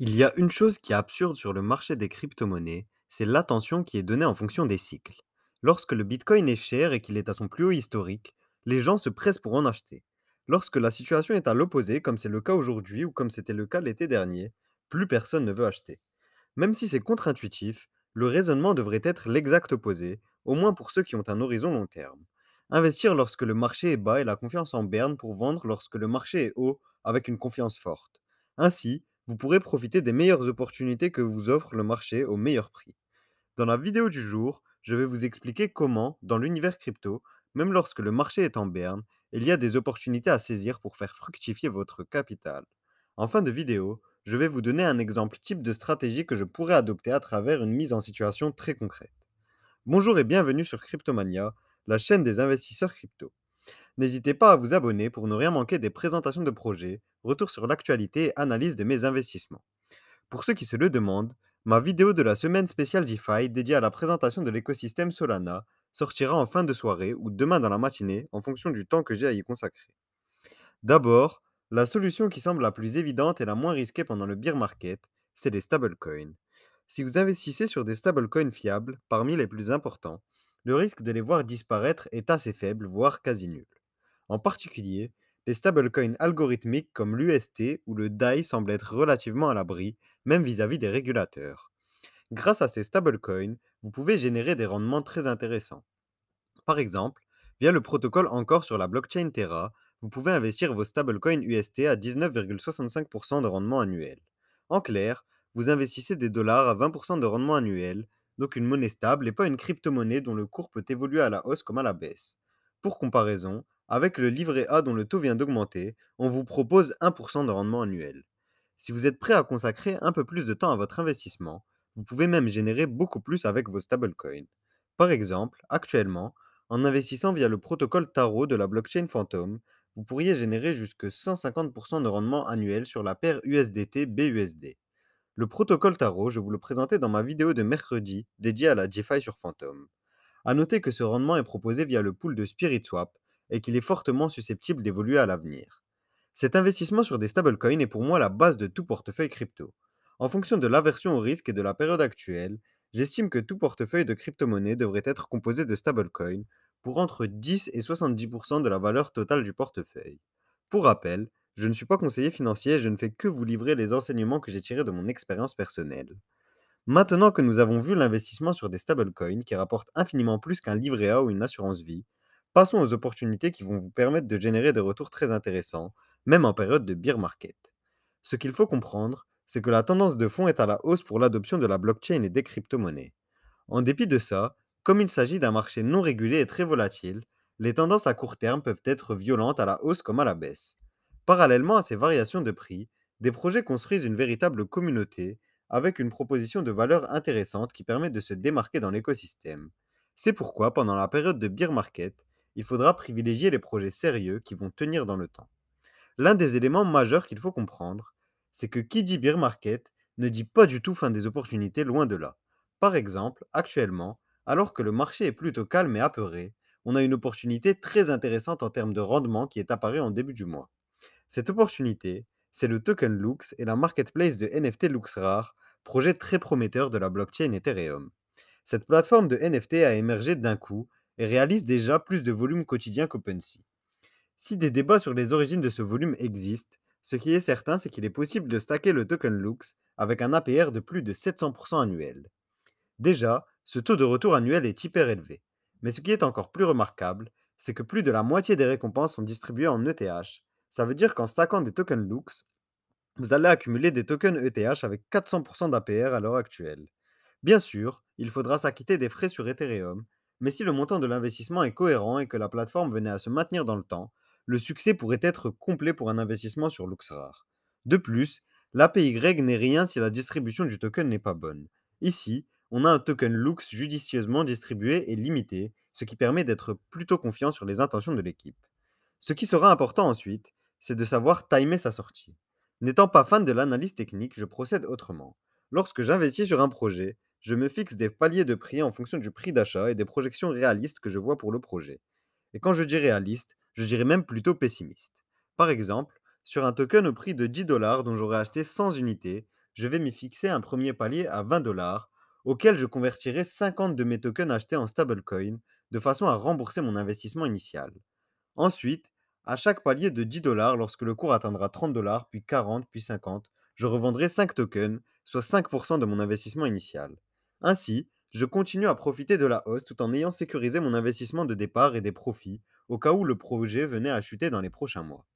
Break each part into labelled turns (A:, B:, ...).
A: Il y a une chose qui est absurde sur le marché des crypto-monnaies, c'est l'attention qui est donnée en fonction des cycles. Lorsque le Bitcoin est cher et qu'il est à son plus haut historique, les gens se pressent pour en acheter. Lorsque la situation est à l'opposé, comme c'est le cas aujourd'hui ou comme c'était le cas l'été dernier, plus personne ne veut acheter. Même si c'est contre-intuitif, le raisonnement devrait être l'exact opposé, au moins pour ceux qui ont un horizon long terme. Investir lorsque le marché est bas et la confiance en berne pour vendre lorsque le marché est haut avec une confiance forte. Ainsi, vous pourrez profiter des meilleures opportunités que vous offre le marché au meilleur prix. Dans la vidéo du jour, je vais vous expliquer comment, dans l'univers crypto, même lorsque le marché est en berne, il y a des opportunités à saisir pour faire fructifier votre capital. En fin de vidéo, je vais vous donner un exemple type de stratégie que je pourrais adopter à travers une mise en situation très concrète. Bonjour et bienvenue sur Cryptomania, la chaîne des investisseurs crypto. N'hésitez pas à vous abonner pour ne rien manquer des présentations de projets, retours sur l'actualité et analyse de mes investissements. Pour ceux qui se le demandent, ma vidéo de la semaine spéciale DeFi dédiée à la présentation de l'écosystème Solana sortira en fin de soirée ou demain dans la matinée en fonction du temps que j'ai à y consacrer. D'abord, la solution qui semble la plus évidente et la moins risquée pendant le bear market, c'est les stablecoins. Si vous investissez sur des stablecoins fiables, parmi les plus importants, le risque de les voir disparaître est assez faible, voire quasi nul. En particulier, les stablecoins algorithmiques comme l'UST ou le DAI semblent être relativement à l'abri, même vis-à-vis des régulateurs. Grâce à ces stablecoins, vous pouvez générer des rendements très intéressants. Par exemple, via le protocole encore sur la blockchain Terra, vous pouvez investir vos stablecoins UST à 19,65% de rendement annuel. En clair, vous investissez des dollars à 20% de rendement annuel, donc une monnaie stable et pas une crypto-monnaie dont le cours peut évoluer à la hausse comme à la baisse. Pour comparaison, avec le livret A dont le taux vient d'augmenter, on vous propose 1% de rendement annuel. Si vous êtes prêt à consacrer un peu plus de temps à votre investissement, vous pouvez même générer beaucoup plus avec vos stablecoins. Par exemple, actuellement, en investissant via le protocole Taro de la blockchain Phantom, vous pourriez générer jusque 150% de rendement annuel sur la paire USDT-BUSD. Le protocole Taro, je vous le présentais dans ma vidéo de mercredi dédiée à la DeFi sur Phantom. A noter que ce rendement est proposé via le pool de SpiritSwap et qu'il est fortement susceptible d'évoluer à l'avenir. Cet investissement sur des stablecoins est pour moi la base de tout portefeuille crypto. En fonction de l'aversion au risque et de la période actuelle, j'estime que tout portefeuille de crypto-monnaie devrait être composé de stablecoins pour entre 10 et 70% de la valeur totale du portefeuille. Pour rappel, je ne suis pas conseiller financier et je ne fais que vous livrer les enseignements que j'ai tirés de mon expérience personnelle. Maintenant que nous avons vu l'investissement sur des stablecoins qui rapportent infiniment plus qu'un livret A ou une assurance vie, passons aux opportunités qui vont vous permettre de générer des retours très intéressants, même en période de bear market. Ce qu'il faut comprendre, c'est que la tendance de fond est à la hausse pour l'adoption de la blockchain et des crypto-monnaies. En dépit de ça, comme il s'agit d'un marché non régulé et très volatile, les tendances à court terme peuvent être violentes à la hausse comme à la baisse. Parallèlement à ces variations de prix, des projets construisent une véritable communauté avec une proposition de valeur intéressante qui permet de se démarquer dans l'écosystème. C'est pourquoi, pendant la période de bear market, il faudra privilégier les projets sérieux qui vont tenir dans le temps. L'un des éléments majeurs qu'il faut comprendre, c'est que qui dit bear market ne dit pas du tout fin des opportunités, loin de là. Par exemple, actuellement, alors que le marché est plutôt calme et apeuré, on a une opportunité très intéressante en termes de rendement qui est apparue en début du mois. Cette opportunité, c'est le token Lux et la marketplace de NFT LuxRare, projet très prometteur de la blockchain Ethereum. Cette plateforme de NFT a émergé d'un coup et réalise déjà plus de volume quotidien qu'OpenSea. Si des débats sur les origines de ce volume existent, ce qui est certain, c'est qu'il est possible de stacker le token Lux avec un APR de plus de 700% annuel. Déjà, ce taux de retour annuel est hyper élevé. Mais ce qui est encore plus remarquable, c'est que plus de la moitié des récompenses sont distribuées en ETH. Ça veut dire qu'en stackant des tokens Lux, vous allez accumuler des tokens ETH avec 400% d'APR à l'heure actuelle. Bien sûr, il faudra s'acquitter des frais sur Ethereum, mais si le montant de l'investissement est cohérent et que la plateforme venait à se maintenir dans le temps, le succès pourrait être complet pour un investissement sur LuxRare. De plus, l'APY n'est rien si la distribution du token n'est pas bonne. Ici, on a un token Lux judicieusement distribué et limité, ce qui permet d'être plutôt confiant sur les intentions de l'équipe. Ce qui sera important ensuite, c'est de savoir timer sa sortie. N'étant pas fan de l'analyse technique, je procède autrement. Lorsque j'investis sur un projet, je me fixe des paliers de prix en fonction du prix d'achat et des projections réalistes que je vois pour le projet. Et quand je dis réaliste, je dirais même plutôt pessimiste. Par exemple, sur un token au prix de 10 dollars dont j'aurais acheté 100 unités, je vais m'y fixer un premier palier à 20 dollars, auquel je convertirai 50 de mes tokens achetés en stablecoin, de façon à rembourser mon investissement initial. Ensuite, à chaque palier de 10 dollars, lorsque le cours atteindra 30 dollars, puis 40, puis 50, je revendrai 5 tokens, soit 5% de mon investissement initial. Ainsi, je continue à profiter de la hausse tout en ayant sécurisé mon investissement de départ et des profits, au cas où le projet venait à chuter dans les prochains mois.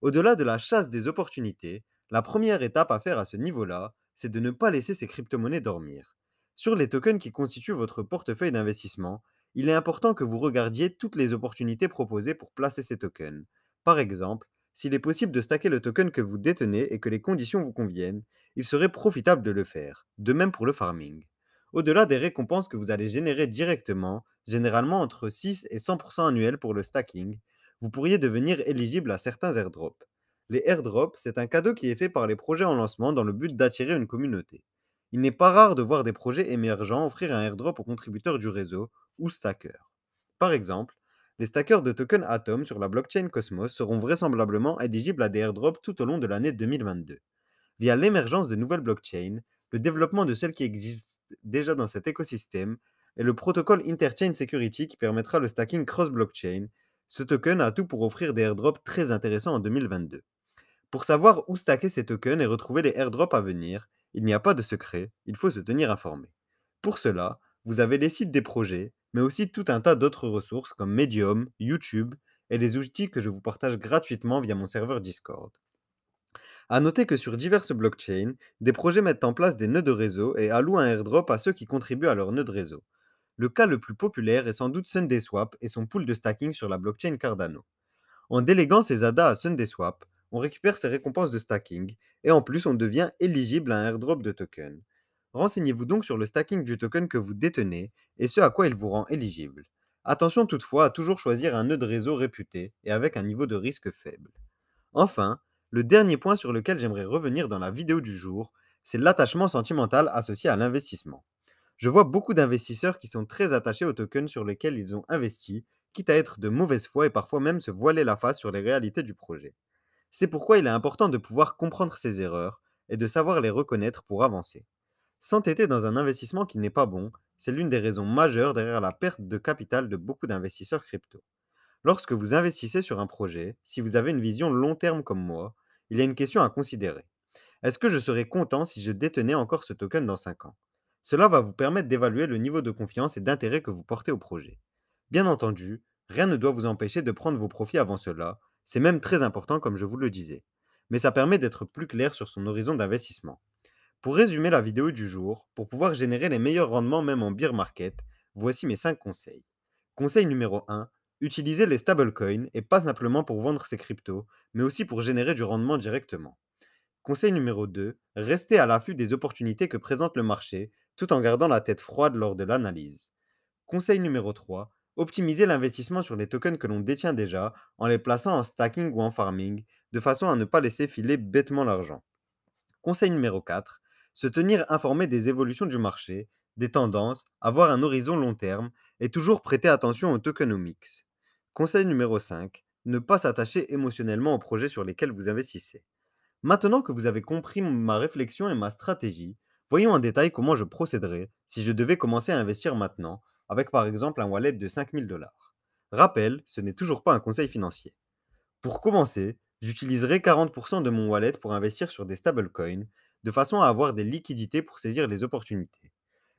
A: Au-delà de la chasse des opportunités, la première étape à faire à ce niveau-là, c'est de ne pas laisser ces crypto-monnaies dormir. Sur les tokens qui constituent votre portefeuille d'investissement, il est important que vous regardiez toutes les opportunités proposées pour placer ces tokens. Par exemple, s'il est possible de stacker le token que vous détenez et que les conditions vous conviennent, il serait profitable de le faire, de même pour le farming. Au-delà des récompenses que vous allez générer directement, généralement entre 6 et 100% annuels pour le stacking, vous pourriez devenir éligible à certains airdrops. Les airdrops, c'est un cadeau qui est fait par les projets en lancement dans le but d'attirer une communauté. Il n'est pas rare de voir des projets émergents offrir un airdrop aux contributeurs du réseau ou stackers. Par exemple, les stackers de tokens Atom sur la blockchain Cosmos seront vraisemblablement éligibles à des airdrops tout au long de l'année 2022. Via l'émergence de nouvelles blockchains, le développement de celles qui existent déjà dans cet écosystème et le protocole Interchain Security qui permettra le stacking cross-blockchain, ce token a tout pour offrir des airdrops très intéressants en 2022. Pour savoir où stacker ces tokens et retrouver les airdrops à venir, il n'y a pas de secret, il faut se tenir informé. Pour cela, vous avez les sites des projets, mais aussi tout un tas d'autres ressources comme Medium, YouTube et les outils que je vous partage gratuitement via mon serveur Discord. A noter que sur diverses blockchains, des projets mettent en place des nœuds de réseau et allouent un airdrop à ceux qui contribuent à leur nœud de réseau. Le cas le plus populaire est sans doute SundaySwap et son pool de stacking sur la blockchain Cardano. En déléguant ses ADA à SundaySwap, on récupère ses récompenses de stacking et en plus on devient éligible à un airdrop de token. Renseignez-vous donc sur le stacking du token que vous détenez et ce à quoi il vous rend éligible. Attention toutefois à toujours choisir un nœud de réseau réputé et avec un niveau de risque faible. Enfin, le dernier point sur lequel j'aimerais revenir dans la vidéo du jour, c'est l'attachement sentimental associé à l'investissement. Je vois beaucoup d'investisseurs qui sont très attachés aux tokens sur lesquels ils ont investi, quitte à être de mauvaise foi et parfois même se voiler la face sur les réalités du projet. C'est pourquoi il est important de pouvoir comprendre ces erreurs et de savoir les reconnaître pour avancer. S'entêter dans un investissement qui n'est pas bon, c'est l'une des raisons majeures derrière la perte de capital de beaucoup d'investisseurs crypto. Lorsque vous investissez sur un projet, si vous avez une vision long terme comme moi, il y a une question à considérer. Est-ce que je serais content si je détenais encore ce token dans 5 ans? Cela va vous permettre d'évaluer le niveau de confiance et d'intérêt que vous portez au projet. Bien entendu, rien ne doit vous empêcher de prendre vos profits avant cela, c'est même très important comme je vous le disais. Mais ça permet d'être plus clair sur son horizon d'investissement. Pour résumer la vidéo du jour, pour pouvoir générer les meilleurs rendements même en bear market, voici mes 5 conseils. Conseil numéro 1, utilisez les stablecoins et pas simplement pour vendre ses cryptos, mais aussi pour générer du rendement directement. Conseil numéro 2, restez à l'affût des opportunités que présente le marché tout en gardant la tête froide lors de l'analyse. Conseil numéro 3, optimisez l'investissement sur les tokens que l'on détient déjà en les plaçant en stacking ou en farming, de façon à ne pas laisser filer bêtement l'argent. Conseil numéro 4, se tenir informé des évolutions du marché, des tendances, avoir un horizon long terme et toujours prêter attention aux tokenomics. Conseil numéro 5. Ne pas s'attacher émotionnellement aux projets sur lesquels vous investissez. Maintenant que vous avez compris ma réflexion et ma stratégie, voyons en détail comment je procéderais si je devais commencer à investir maintenant, avec par exemple un wallet de 5000 dollars. Rappel, ce n'est toujours pas un conseil financier. Pour commencer, j'utiliserai 40% de mon wallet pour investir sur des stablecoins, de façon à avoir des liquidités pour saisir les opportunités.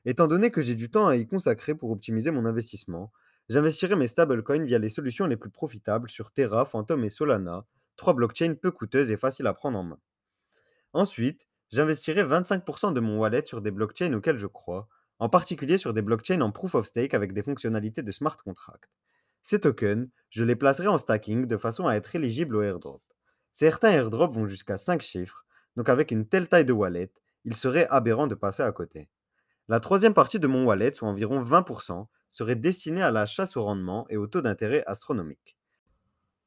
A: Étant donné que j'ai du temps à y consacrer pour optimiser mon investissement, j'investirai mes stablecoins via les solutions les plus profitables sur Terra, Phantom et Solana, trois blockchains peu coûteuses et faciles à prendre en main. Ensuite, j'investirai 25% de mon wallet sur des blockchains auxquels je crois, en particulier sur des blockchains en proof of stake avec des fonctionnalités de smart contract. Ces tokens, je les placerai en stacking de façon à être éligibles au airdrop. Certains airdrops vont jusqu'à 5 chiffres, donc avec une telle taille de wallet, il serait aberrant de passer à côté. La troisième partie de mon wallet, soit environ 20%, serait destinée à la chasse au rendement et au taux d'intérêt astronomique.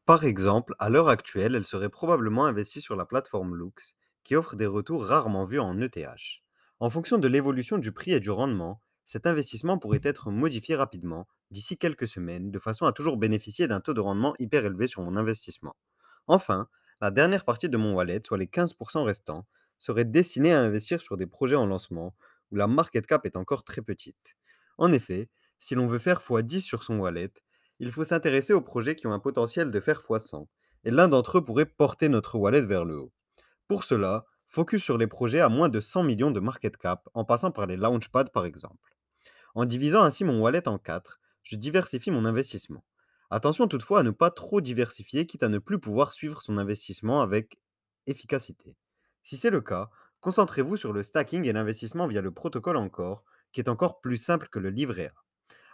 A: Par exemple, à l'heure actuelle, elle serait probablement investie sur la plateforme Lux, qui offre des retours rarement vus en ETH. En fonction de l'évolution du prix et du rendement, cet investissement pourrait être modifié rapidement, d'ici quelques semaines, de façon à toujours bénéficier d'un taux de rendement hyper élevé sur mon investissement. Enfin, la dernière partie de mon wallet, soit les 15% restants, seraient destinés à investir sur des projets en lancement où la market cap est encore très petite. En effet, si l'on veut faire x10 sur son wallet, il faut s'intéresser aux projets qui ont un potentiel de faire x100, et l'un d'entre eux pourrait porter notre wallet vers le haut. Pour cela, focus sur les projets à moins de 100 millions de market cap en passant par les launchpads par exemple. En divisant ainsi mon wallet en 4, je diversifie mon investissement. Attention toutefois à ne pas trop diversifier, quitte à ne plus pouvoir suivre son investissement avec efficacité. Si c'est le cas, concentrez-vous sur le stacking et l'investissement via le protocole Encore, qui est encore plus simple que le livret A.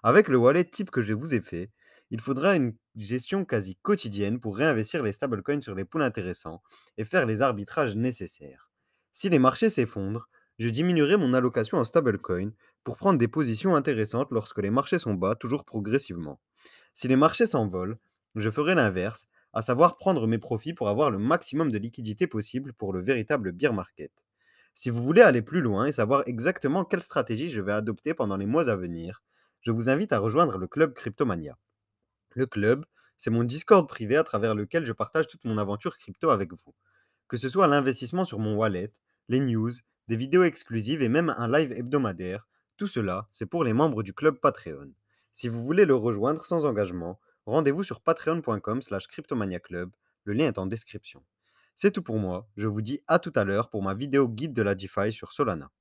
A: Avec le wallet type que je vous ai fait, il faudra une gestion quasi quotidienne pour réinvestir les stablecoins sur les pools intéressants et faire les arbitrages nécessaires. Si les marchés s'effondrent, je diminuerai mon allocation en stablecoin pour prendre des positions intéressantes lorsque les marchés sont bas, toujours progressivement. Si les marchés s'envolent, je ferai l'inverse, à savoir prendre mes profits pour avoir le maximum de liquidité possible pour le véritable bear market. Si vous voulez aller plus loin et savoir exactement quelle stratégie je vais adopter pendant les mois à venir, je vous invite à rejoindre le club Cryptomania. Le club, c'est mon Discord privé à travers lequel je partage toute mon aventure crypto avec vous. Que ce soit l'investissement sur mon wallet, les news, des vidéos exclusives et même un live hebdomadaire, tout cela, c'est pour les membres du club Patreon. Si vous voulez le rejoindre sans engagement, rendez-vous sur patreon.com slash cryptomaniaclub, le lien est en description. C'est tout pour moi, je vous dis à tout à l'heure pour ma vidéo guide de la DeFi sur Solana.